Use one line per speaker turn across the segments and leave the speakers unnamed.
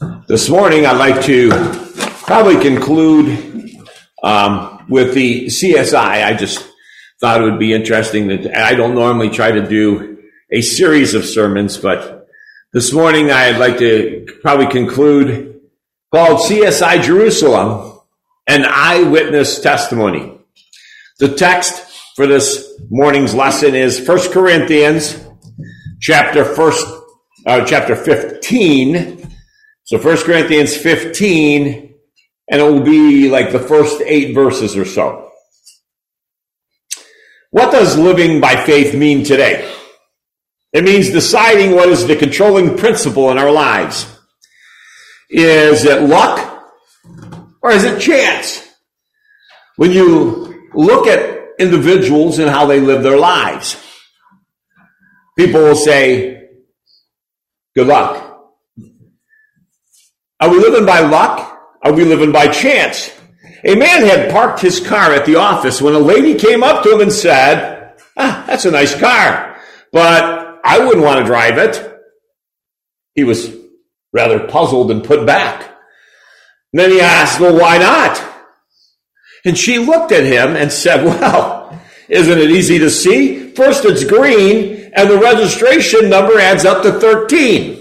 This morning, I'd like to probably conclude um, with the CSI. I just thought it would be interesting that I don't normally try to do a series of sermons, but this morning I'd like to probably conclude called CSI Jerusalem, an eyewitness testimony. The text for this morning's lesson is 1 Corinthians chapter first, uh, chapter 15, so 1 Corinthians 15, and it will be like the first eight verses or so. What does living by faith mean today? It means deciding what is the controlling principle in our lives. Is it luck or is it chance? When you look at individuals and how they live their lives, people will say, good luck. Are we living by luck? Are we living by chance? A man had parked his car at the office when a lady came up to him and said, ah, that's a nice car, but I wouldn't want to drive it. He was rather puzzled and put back. And then he asked, well, why not? And she looked at him and said, well, isn't it easy to see? First it's green and the registration number adds up to 13.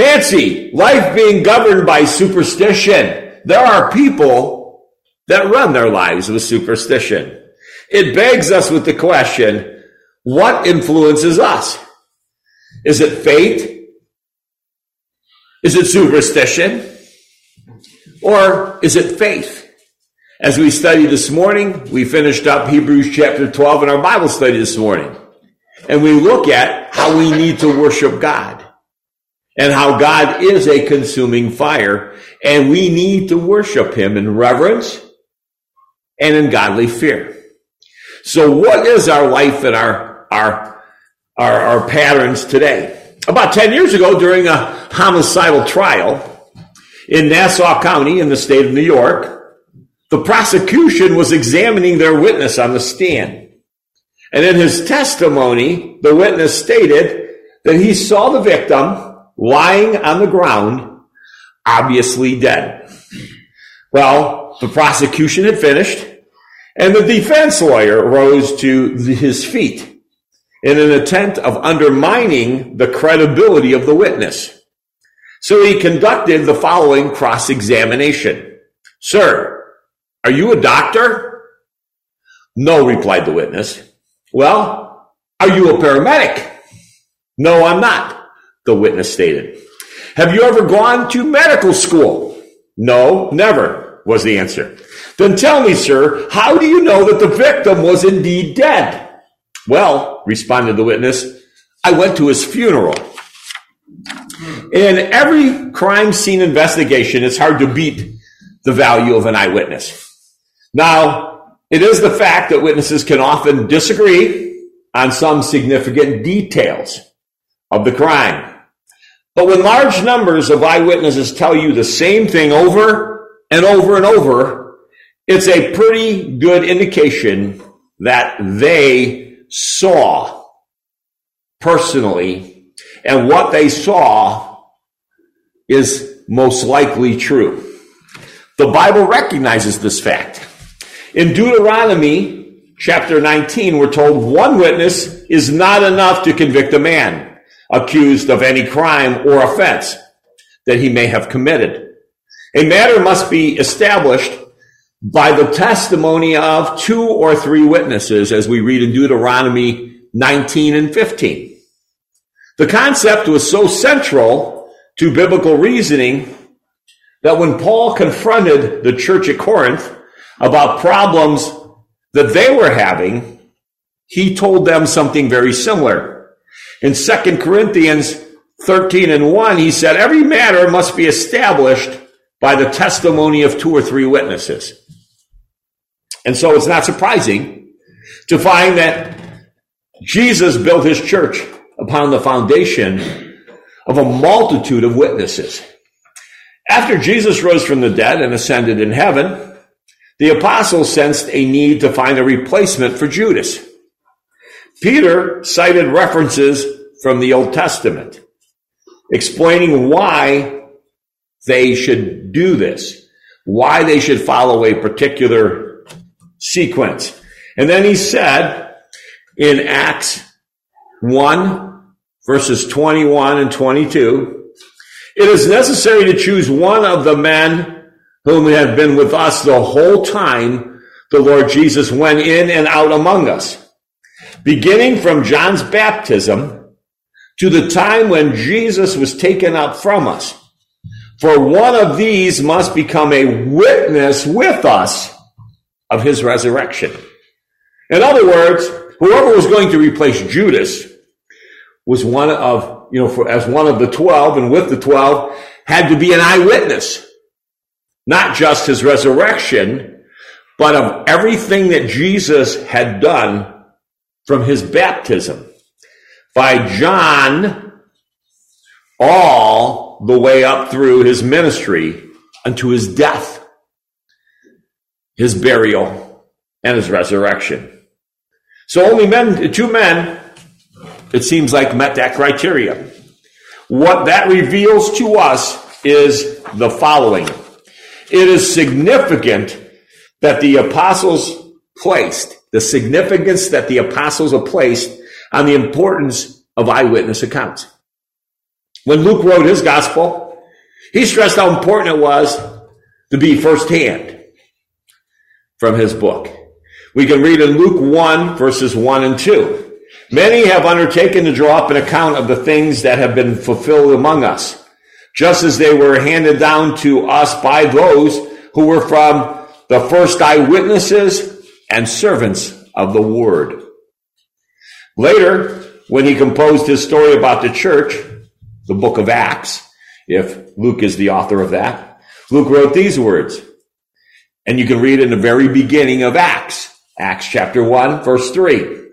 Fancy life being governed by superstition. There are people that run their lives with superstition. It begs us with the question, what influences us? Is it fate? Is it superstition? Or is it faith? As we studied this morning, we finished up Hebrews chapter 12 in our Bible study this morning. And we look at how we need to worship God and how God is a consuming fire, and we need to worship Him in reverence and in godly fear. So, what is our life and our our our, our patterns today? About ten years ago, during a homicidal trial in Nassau County in the state of New York, the prosecution was examining their witness on the stand. And in his testimony, the witness stated that he saw the victim lying on the ground, obviously dead. Well, the prosecution had finished, and the defense lawyer rose to his feet in an attempt of undermining the credibility of the witness. So he conducted the following cross examination. Sir, are you a doctor? No, replied the witness. Well, are you a paramedic? No, I'm not the witness stated. Have you ever gone to medical school? No, never, was the answer. Then tell me, sir, how do you know that the victim was indeed dead? Well, responded the witness, I went to his funeral. In every crime scene investigation, it's hard to beat the value of an eyewitness. Now, it is the fact that witnesses can often disagree on some significant details of the crime. But when large numbers of eyewitnesses tell you the same thing over and over and over, it's a pretty good indication that they saw personally and what they saw is most likely true. The Bible recognizes this fact. In Deuteronomy chapter 19, we're told one witness is not enough to convict a man accused of any crime or offense that he may have committed. A matter must be established by the testimony of two or three witnesses, as we read in Deuteronomy 19 and 15. The concept was so central to biblical reasoning that when Paul confronted the church at Corinth about problems that they were having, he told them something very similar. In 2 Corinthians 13 and 1, he said, Every matter must be established by the testimony of two or three witnesses. And so it's not surprising to find that Jesus built his church upon the foundation of a multitude of witnesses. After Jesus rose from the dead and ascended in heaven, the apostles sensed a need to find a replacement for Judas. Peter cited references from the Old Testament. explaining why they should do this, why they should follow a particular sequence. And then he said in Acts 1, verses 21 and 22, it is necessary to choose one of the men whom have been with us the whole time the Lord Jesus went in and out among us, beginning from John's baptism to the time when Jesus was taken up from us. For one of these must become a witness with us of his resurrection. In other words, whoever was going to replace Judas was one of, you know, for, as one of the 12 and with the 12 had to be an eyewitness. Not just his resurrection, but of everything that Jesus had done from his baptism by John all the way up through his ministry unto his death, his burial, and his resurrection. So only men, two men, it seems like met that criteria. What that reveals to us is the following. It is significant that the apostles placed, the significance that the apostles have placed on the importance of eyewitness accounts. When Luke wrote his gospel, he stressed how important it was to be firsthand from his book. We can read in Luke 1 verses 1 and 2. Many have undertaken to draw up an account of the things that have been fulfilled among us, just as they were handed down to us by those who were from the first eyewitnesses and servants of the word. Later, when he composed his story about the church, the book of Acts, if Luke is the author of that, Luke wrote these words. And you can read in the very beginning of Acts, Acts chapter 1, verse 3.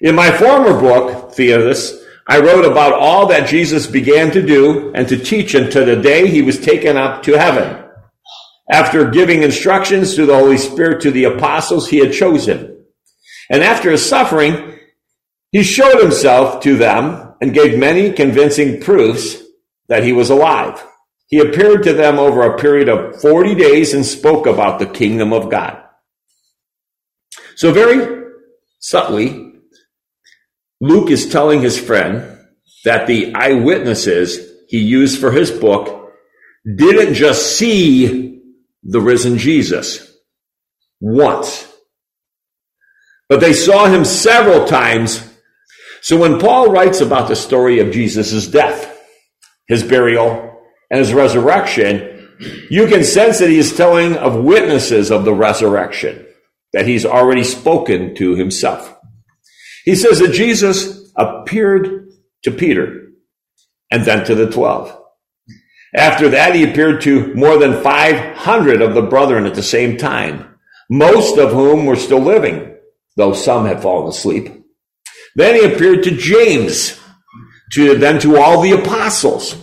In my former book, Theophilus, I wrote about all that Jesus began to do and to teach until the day he was taken up to heaven. After giving instructions to the Holy Spirit to the apostles he had chosen. And after his suffering, he showed himself to them and gave many convincing proofs that he was alive. He appeared to them over a period of 40 days and spoke about the kingdom of God. So very subtly, Luke is telling his friend that the eyewitnesses he used for his book didn't just see the risen Jesus once, but they saw him several times. So when Paul writes about the story of Jesus' death, his burial, and his resurrection, you can sense that he is telling of witnesses of the resurrection that he's already spoken to himself. He says that Jesus appeared to Peter and then to the 12. After that, he appeared to more than 500 of the brethren at the same time, most of whom were still living, though some had fallen asleep. Then he appeared to James, to, then to all the apostles.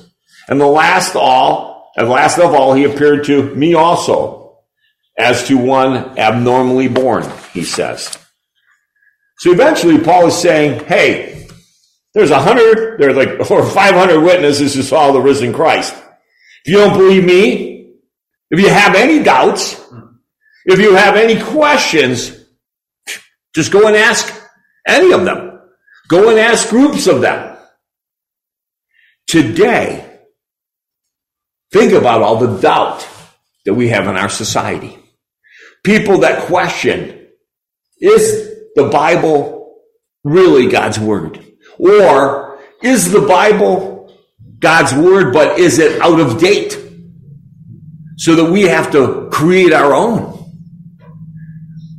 And the last all, and last of all, he appeared to me also, as to one abnormally born, he says. So eventually Paul is saying, hey, there's a hundred, there's like, or 500 witnesses who saw the risen Christ. If you don't believe me, if you have any doubts, if you have any questions, just go and ask any of them. Go and ask groups of them. Today, think about all the doubt that we have in our society. People that question, is the Bible really God's Word? Or is the Bible God's Word, but is it out of date? So that we have to create our own.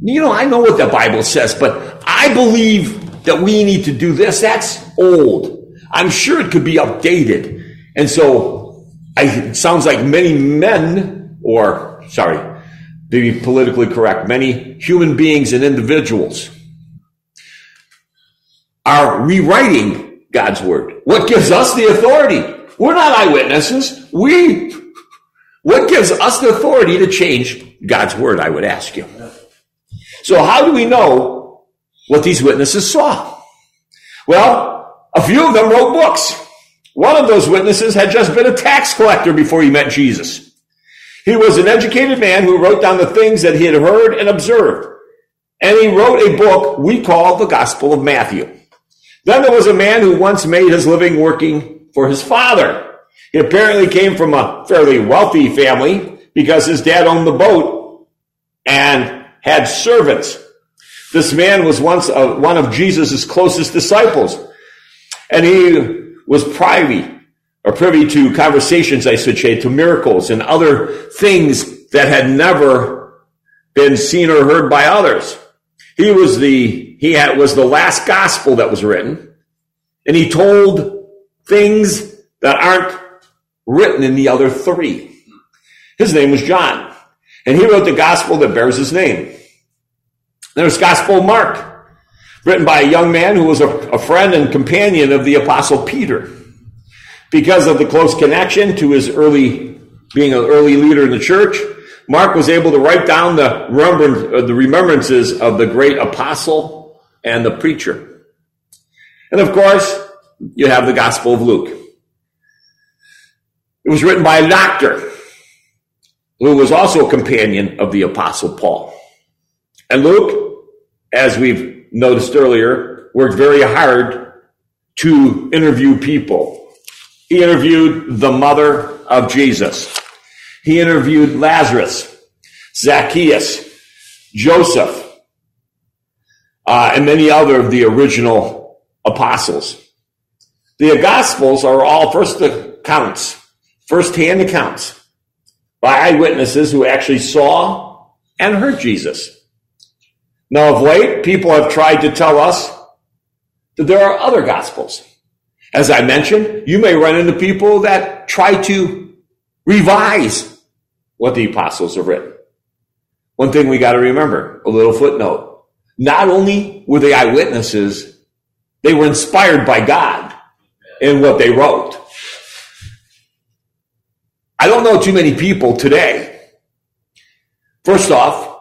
You know, I know what the Bible says, but I believe that we need to do this. That's old. I'm sure it could be updated. And so I, it sounds like many men, or sorry, to be politically correct, many human beings and individuals are rewriting God's word. What gives us the authority? We're not eyewitnesses. We, what gives us the authority to change God's word, I would ask you. So how do we know what these witnesses saw? Well, a few of them wrote books. One of those witnesses had just been a tax collector before he met Jesus. He was an educated man who wrote down the things that he had heard and observed. And he wrote a book we call the Gospel of Matthew. Then there was a man who once made his living working for his father. He apparently came from a fairly wealthy family because his dad owned the boat and had servants. This man was once a, one of Jesus' closest disciples. And he was privy or privy to conversations, I should say, to miracles and other things that had never been seen or heard by others. He was the, he had, was the last gospel that was written and he told things that aren't written in the other three. His name was John and he wrote the gospel that bears his name. There's Gospel Mark written by a young man who was a, a friend and companion of the Apostle Peter. Because of the close connection to his early, being an early leader in the church, Mark was able to write down the, uh, the remembrances of the great apostle and the preacher. And of course, you have the Gospel of Luke. It was written by a doctor who was also a companion of the Apostle Paul. And Luke, as we've noticed earlier, worked very hard to interview people. He interviewed the mother of Jesus. He interviewed Lazarus, Zacchaeus, Joseph, uh, and many other of the original apostles. The Gospels are all first accounts, first-hand accounts by eyewitnesses who actually saw and heard Jesus. Now, of late, people have tried to tell us that there are other gospels. As I mentioned, you may run into people that try to revise what the apostles have written. One thing we got to remember, a little footnote. Not only were they eyewitnesses, they were inspired by God in what they wrote. I don't know too many people today. First off,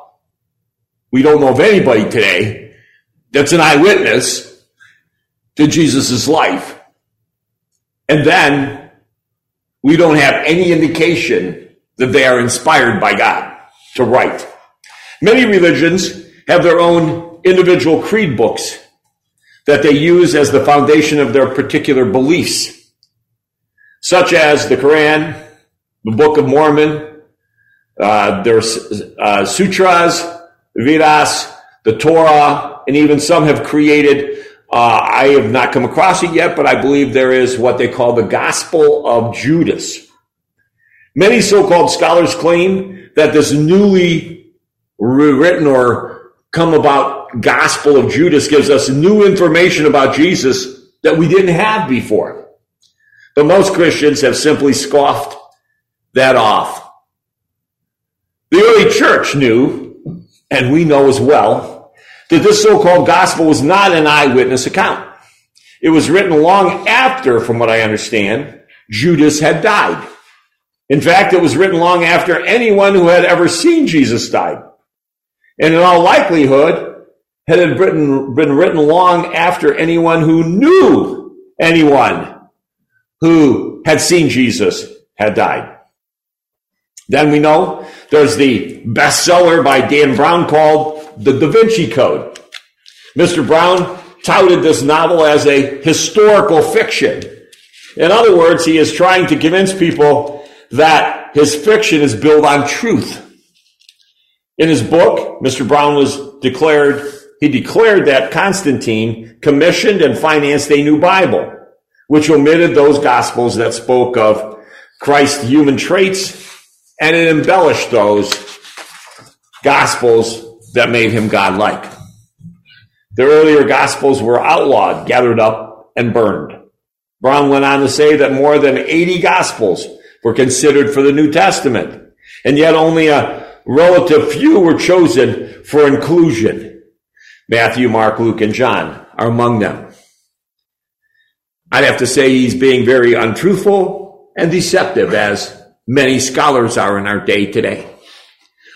we don't know of anybody today that's an eyewitness to Jesus' life. And then we don't have any indication that they are inspired by God to write. Many religions have their own individual creed books that they use as the foundation of their particular beliefs, such as the Quran, the Book of Mormon, uh, their uh, sutras, Vedas, the Torah, and even some have created, uh, I have not come across it yet, but I believe there is what they call the Gospel of Judas. Many so-called scholars claim that this newly rewritten or come about Gospel of Judas gives us new information about Jesus that we didn't have before. But most Christians have simply scoffed that off. The early church knew and we know as well that this so-called gospel was not an eyewitness account. It was written long after, from what I understand, Judas had died. In fact, it was written long after anyone who had ever seen Jesus died. And in all likelihood, had been, been written long after anyone who knew anyone who had seen Jesus had died. Then we know there's the bestseller by Dan Brown called The Da Vinci Code. Mr. Brown touted this novel as a historical fiction. In other words, he is trying to convince people that his fiction is built on truth. In his book, Mr. Brown was declared, he declared that Constantine commissioned and financed a new Bible, which omitted those gospels that spoke of Christ's human traits and it embellished those gospels that made him godlike. The earlier gospels were outlawed, gathered up, and burned. Brown went on to say that more than 80 gospels were considered for the New Testament, and yet only a relative few were chosen for inclusion. Matthew, Mark, Luke, and John are among them. I'd have to say he's being very untruthful and deceptive as many scholars are in our day today.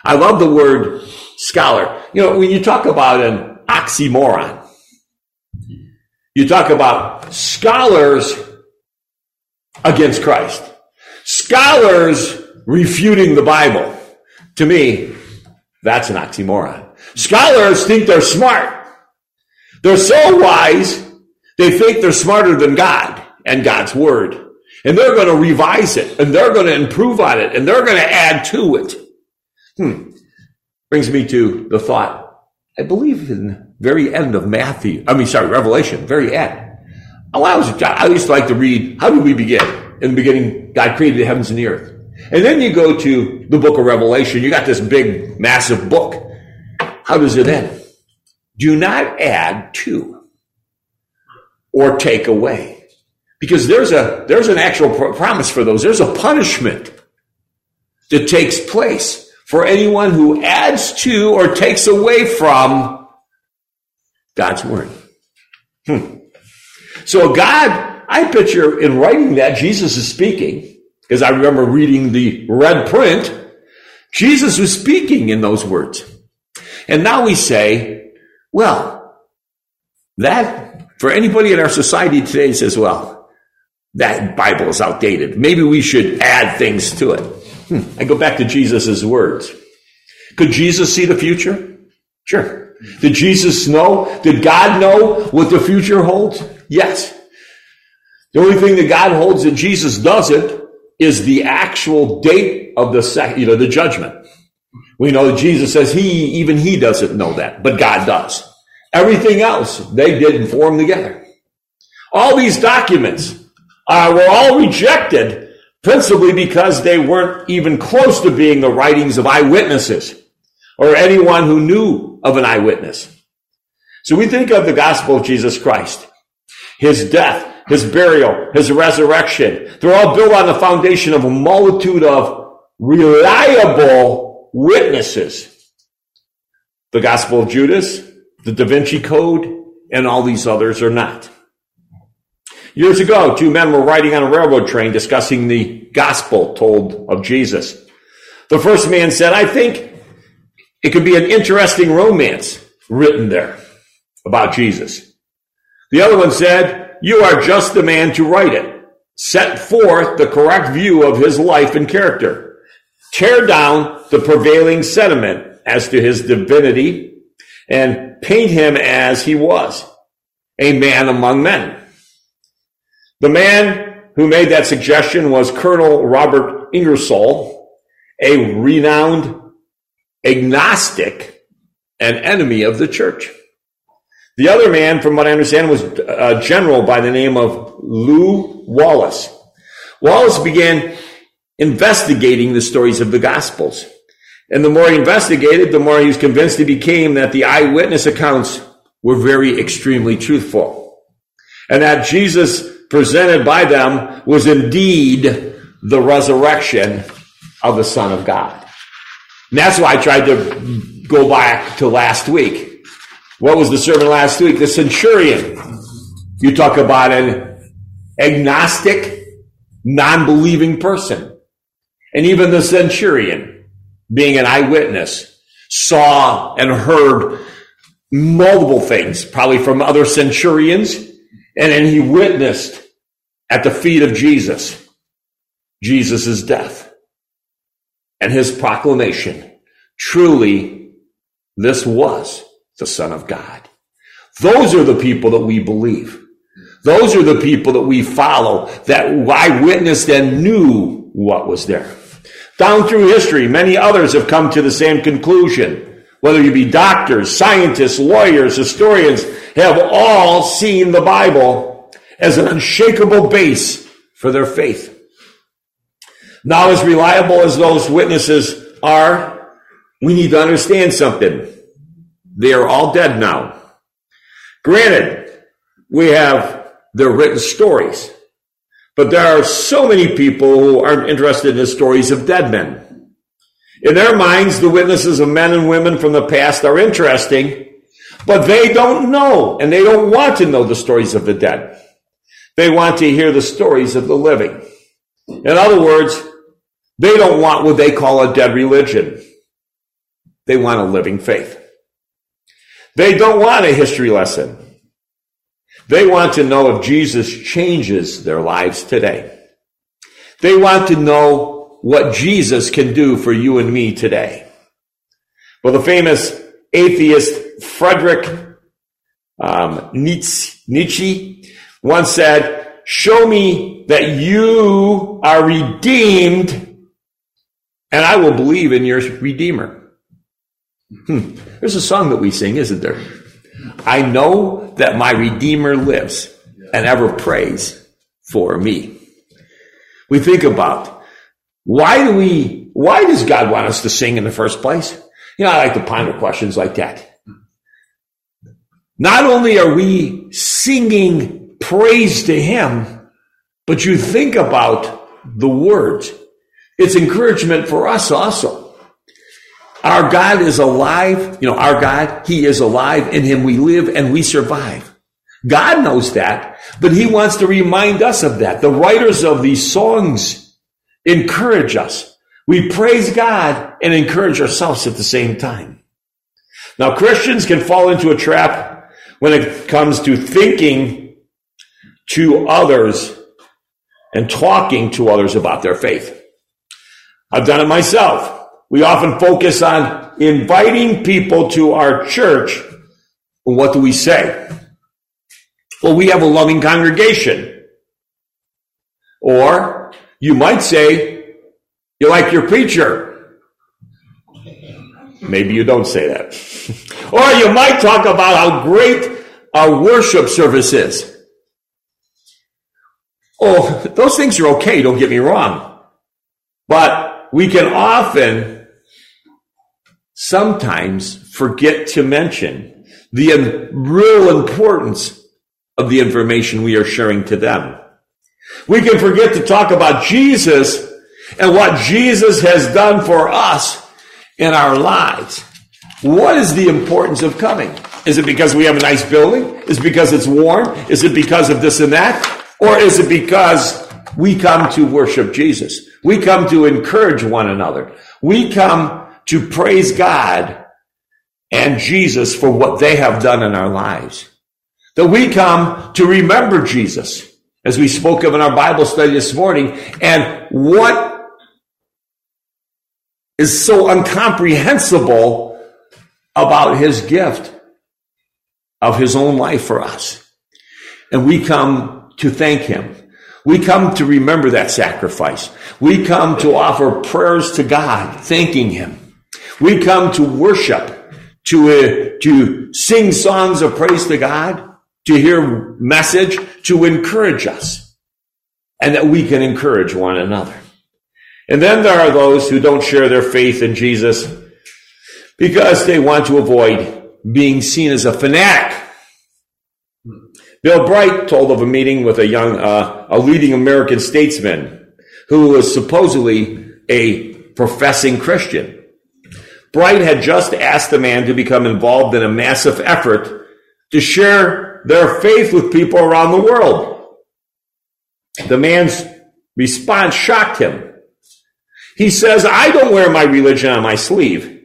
I love the word scholar. You know, when you talk about an oxymoron, you talk about scholars against Christ. Scholars refuting the Bible. To me, that's an oxymoron. Scholars think they're smart. They're so wise, they think they're smarter than God and God's word. And they're going to revise it and they're going to improve on it and they're going to add to it. Hmm. Brings me to the thought. I believe in very end of Matthew. I mean, sorry, Revelation, very end. Oh, I was, a child, I used to like to read, how did we begin? In the beginning, God created the heavens and the earth. And then you go to the book of Revelation. You got this big, massive book. How does it end? Do not add to or take away. Because there's a, there's an actual promise for those. There's a punishment that takes place for anyone who adds to or takes away from God's word. Hmm. So God, I picture in writing that Jesus is speaking, because I remember reading the red print, Jesus was speaking in those words. And now we say, well, that for anybody in our society today says, well, that Bible is outdated. Maybe we should add things to it. Hmm. I go back to Jesus' words. Could Jesus see the future? Sure. Did Jesus know? Did God know what the future holds? Yes. The only thing that God holds that Jesus doesn't is the actual date of the sec- you know, the judgment. We know Jesus says he, even he doesn't know that, but God does. Everything else, they didn't form together. All these documents uh, were all rejected principally because they weren't even close to being the writings of eyewitnesses or anyone who knew of an eyewitness. So we think of the gospel of Jesus Christ, his death, his burial, his resurrection. They're all built on the foundation of a multitude of reliable witnesses. The gospel of Judas, the Da Vinci Code, and all these others are not. Years ago, two men were riding on a railroad train discussing the gospel told of Jesus. The first man said, I think it could be an interesting romance written there about Jesus. The other one said, you are just the man to write it. Set forth the correct view of his life and character. Tear down the prevailing sentiment as to his divinity and paint him as he was, a man among men. The man who made that suggestion was Colonel Robert Ingersoll, a renowned agnostic, and enemy of the church. The other man, from what I understand, was a general by the name of Lew Wallace. Wallace began investigating the stories of the Gospels. And the more he investigated, the more he was convinced he became that the eyewitness accounts were very extremely truthful. And that Jesus presented by them was indeed the resurrection of the Son of God. And that's why I tried to go back to last week. What was the sermon last week? The centurion. You talk about an agnostic, non-believing person. And even the centurion, being an eyewitness, saw and heard multiple things, probably from other centurions. And then he witnessed at the feet of Jesus, Jesus' death and his proclamation. Truly, this was the Son of God. Those are the people that we believe. Those are the people that we follow, that I witnessed and knew what was there. Down through history, many others have come to the same conclusion. Whether you be doctors, scientists, lawyers, historians, have all seen the Bible as an unshakable base for their faith. Now, as reliable as those witnesses are, we need to understand something. They are all dead now. Granted, we have their written stories, but there are so many people who aren't interested in the stories of dead men. In their minds, the witnesses of men and women from the past are interesting, but they don't know and they don't want to know the stories of the dead. They want to hear the stories of the living. In other words, they don't want what they call a dead religion. They want a living faith. They don't want a history lesson. They want to know if Jesus changes their lives today. They want to know what Jesus can do for you and me today. Well, the famous atheist Frederick um, Nietzsche once said, show me that you are redeemed and I will believe in your redeemer. Hmm. There's a song that we sing, isn't there? I know that my redeemer lives and ever prays for me. We think about why do we, why does God want us to sing in the first place? You know, I like to ponder questions like that. Not only are we singing praise to Him, but you think about the words. It's encouragement for us also. Our God is alive. You know, our God, He is alive. In Him we live and we survive. God knows that, but He wants to remind us of that. The writers of these songs encourage us. We praise God and encourage ourselves at the same time. Now, Christians can fall into a trap when it comes to thinking to others and talking to others about their faith. I've done it myself. We often focus on inviting people to our church. what do we say? Well, we have a loving congregation. Or you might say, you like your preacher. Maybe you don't say that. or you might talk about how great our worship service is. Oh, those things are okay, don't get me wrong. But we can often sometimes forget to mention the real importance of the information we are sharing to them. We can forget to talk about Jesus and what Jesus has done for us in our lives. What is the importance of coming? Is it because we have a nice building? Is it because it's warm? Is it because of this and that? Or is it because we come to worship Jesus? We come to encourage one another. We come to praise God and Jesus for what they have done in our lives. That we come to remember Jesus, as we spoke of in our Bible study this morning, and what is so incomprehensible about his gift of his own life for us. And we come to thank him. We come to remember that sacrifice. We come to offer prayers to God, thanking him. We come to worship, to, uh, to sing songs of praise to God, to hear message, to encourage us, and that we can encourage one another. And then there are those who don't share their faith in Jesus because they want to avoid being seen as a fanatic. Bill Bright told of a meeting with a young, uh, a leading American statesman who was supposedly a professing Christian. Bright had just asked the man to become involved in a massive effort to share their faith with people around the world. The man's response shocked him. He says, I don't wear my religion on my sleeve.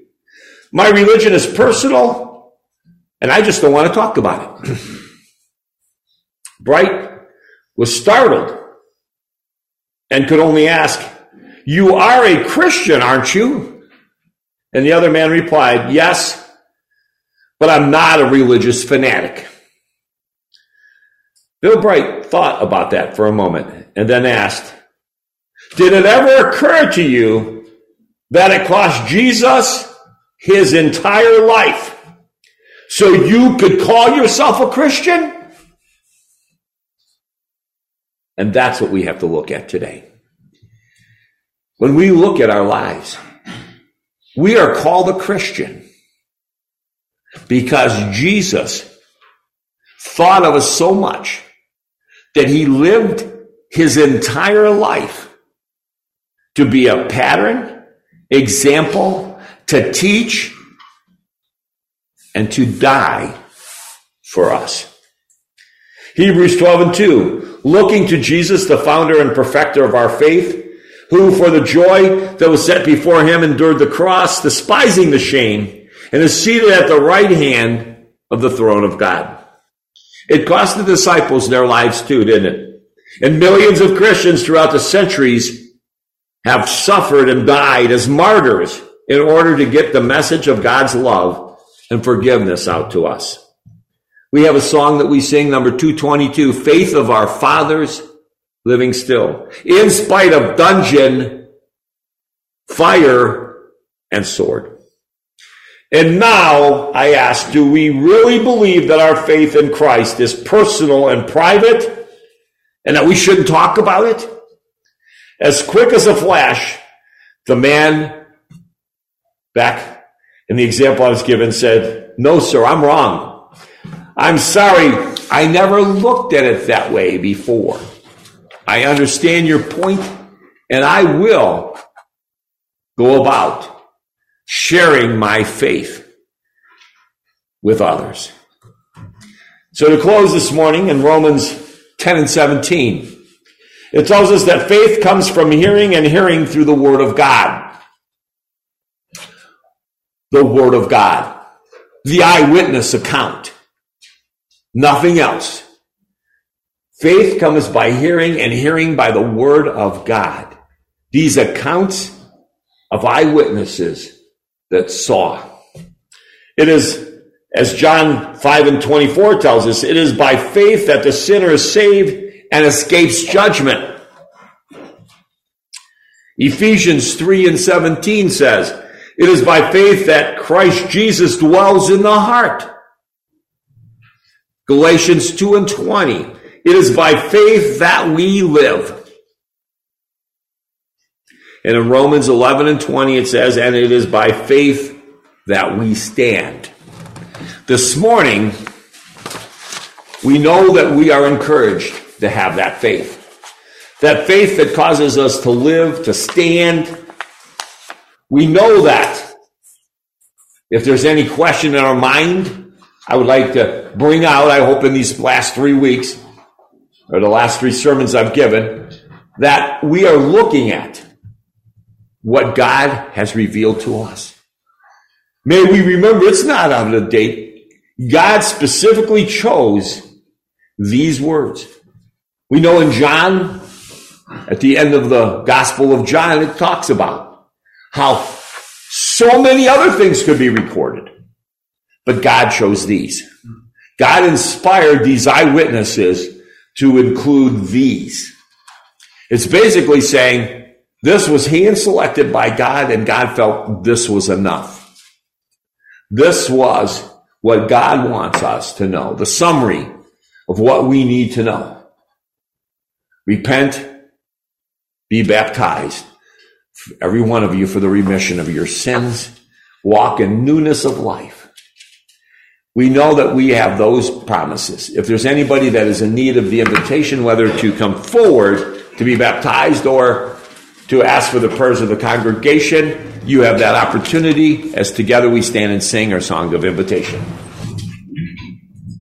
My religion is personal, and I just don't want to talk about it. Bright was startled and could only ask, You are a Christian, aren't you? And the other man replied, Yes, but I'm not a religious fanatic. Bill Bright thought about that for a moment and then asked, Did it ever occur to you that it cost Jesus his entire life so you could call yourself a Christian? And that's what we have to look at today. When we look at our lives, we are called a Christian because Jesus thought of us so much that he lived his entire life to be a pattern, example, to teach, and to die for us. Hebrews 12 and 2, looking to Jesus, the founder and perfecter of our faith, who for the joy that was set before him endured the cross, despising the shame, and is seated at the right hand of the throne of God. It cost the disciples their lives too, didn't it? And millions of Christians throughout the centuries have suffered and died as martyrs in order to get the message of God's love and forgiveness out to us. We have a song that we sing, number 222, Faith of Our Fathers Living Still, in spite of dungeon, fire, and sword. And now I ask, do we really believe that our faith in Christ is personal and private and that we shouldn't talk about it? As quick as a flash, the man back in the example I was given said, no, sir, I'm wrong. I'm sorry. I never looked at it that way before. I understand your point and I will go about sharing my faith with others. So to close this morning in Romans 10 and 17, it tells us that faith comes from hearing and hearing through the Word of God. The Word of God. The eyewitness account. Nothing else. Faith comes by hearing and hearing by the Word of God. These accounts of eyewitnesses that saw. It is, as John 5 and 24 tells us, it is by faith that the sinner is saved and escapes judgment. Ephesians 3 and 17 says, It is by faith that Christ Jesus dwells in the heart. Galatians 2 and 20, It is by faith that we live. And in Romans 11 and 20, it says, And it is by faith that we stand. This morning, we know that we are encouraged to have that faith. That faith that causes us to live, to stand. We know that. If there's any question in our mind, I would like to bring out, I hope in these last three weeks, or the last three sermons I've given, that we are looking at what God has revealed to us. May we remember it's not out of date. God specifically chose these words. We know in John, at the end of the Gospel of John, it talks about how so many other things could be recorded. But God chose these. God inspired these eyewitnesses to include these. It's basically saying this was hand selected by God and God felt this was enough. This was what God wants us to know. The summary of what we need to know. Repent, be baptized, every one of you for the remission of your sins, walk in newness of life. We know that we have those promises. If there's anybody that is in need of the invitation, whether to come forward to be baptized or to ask for the prayers of the congregation, you have that opportunity as together we stand and sing our song of invitation.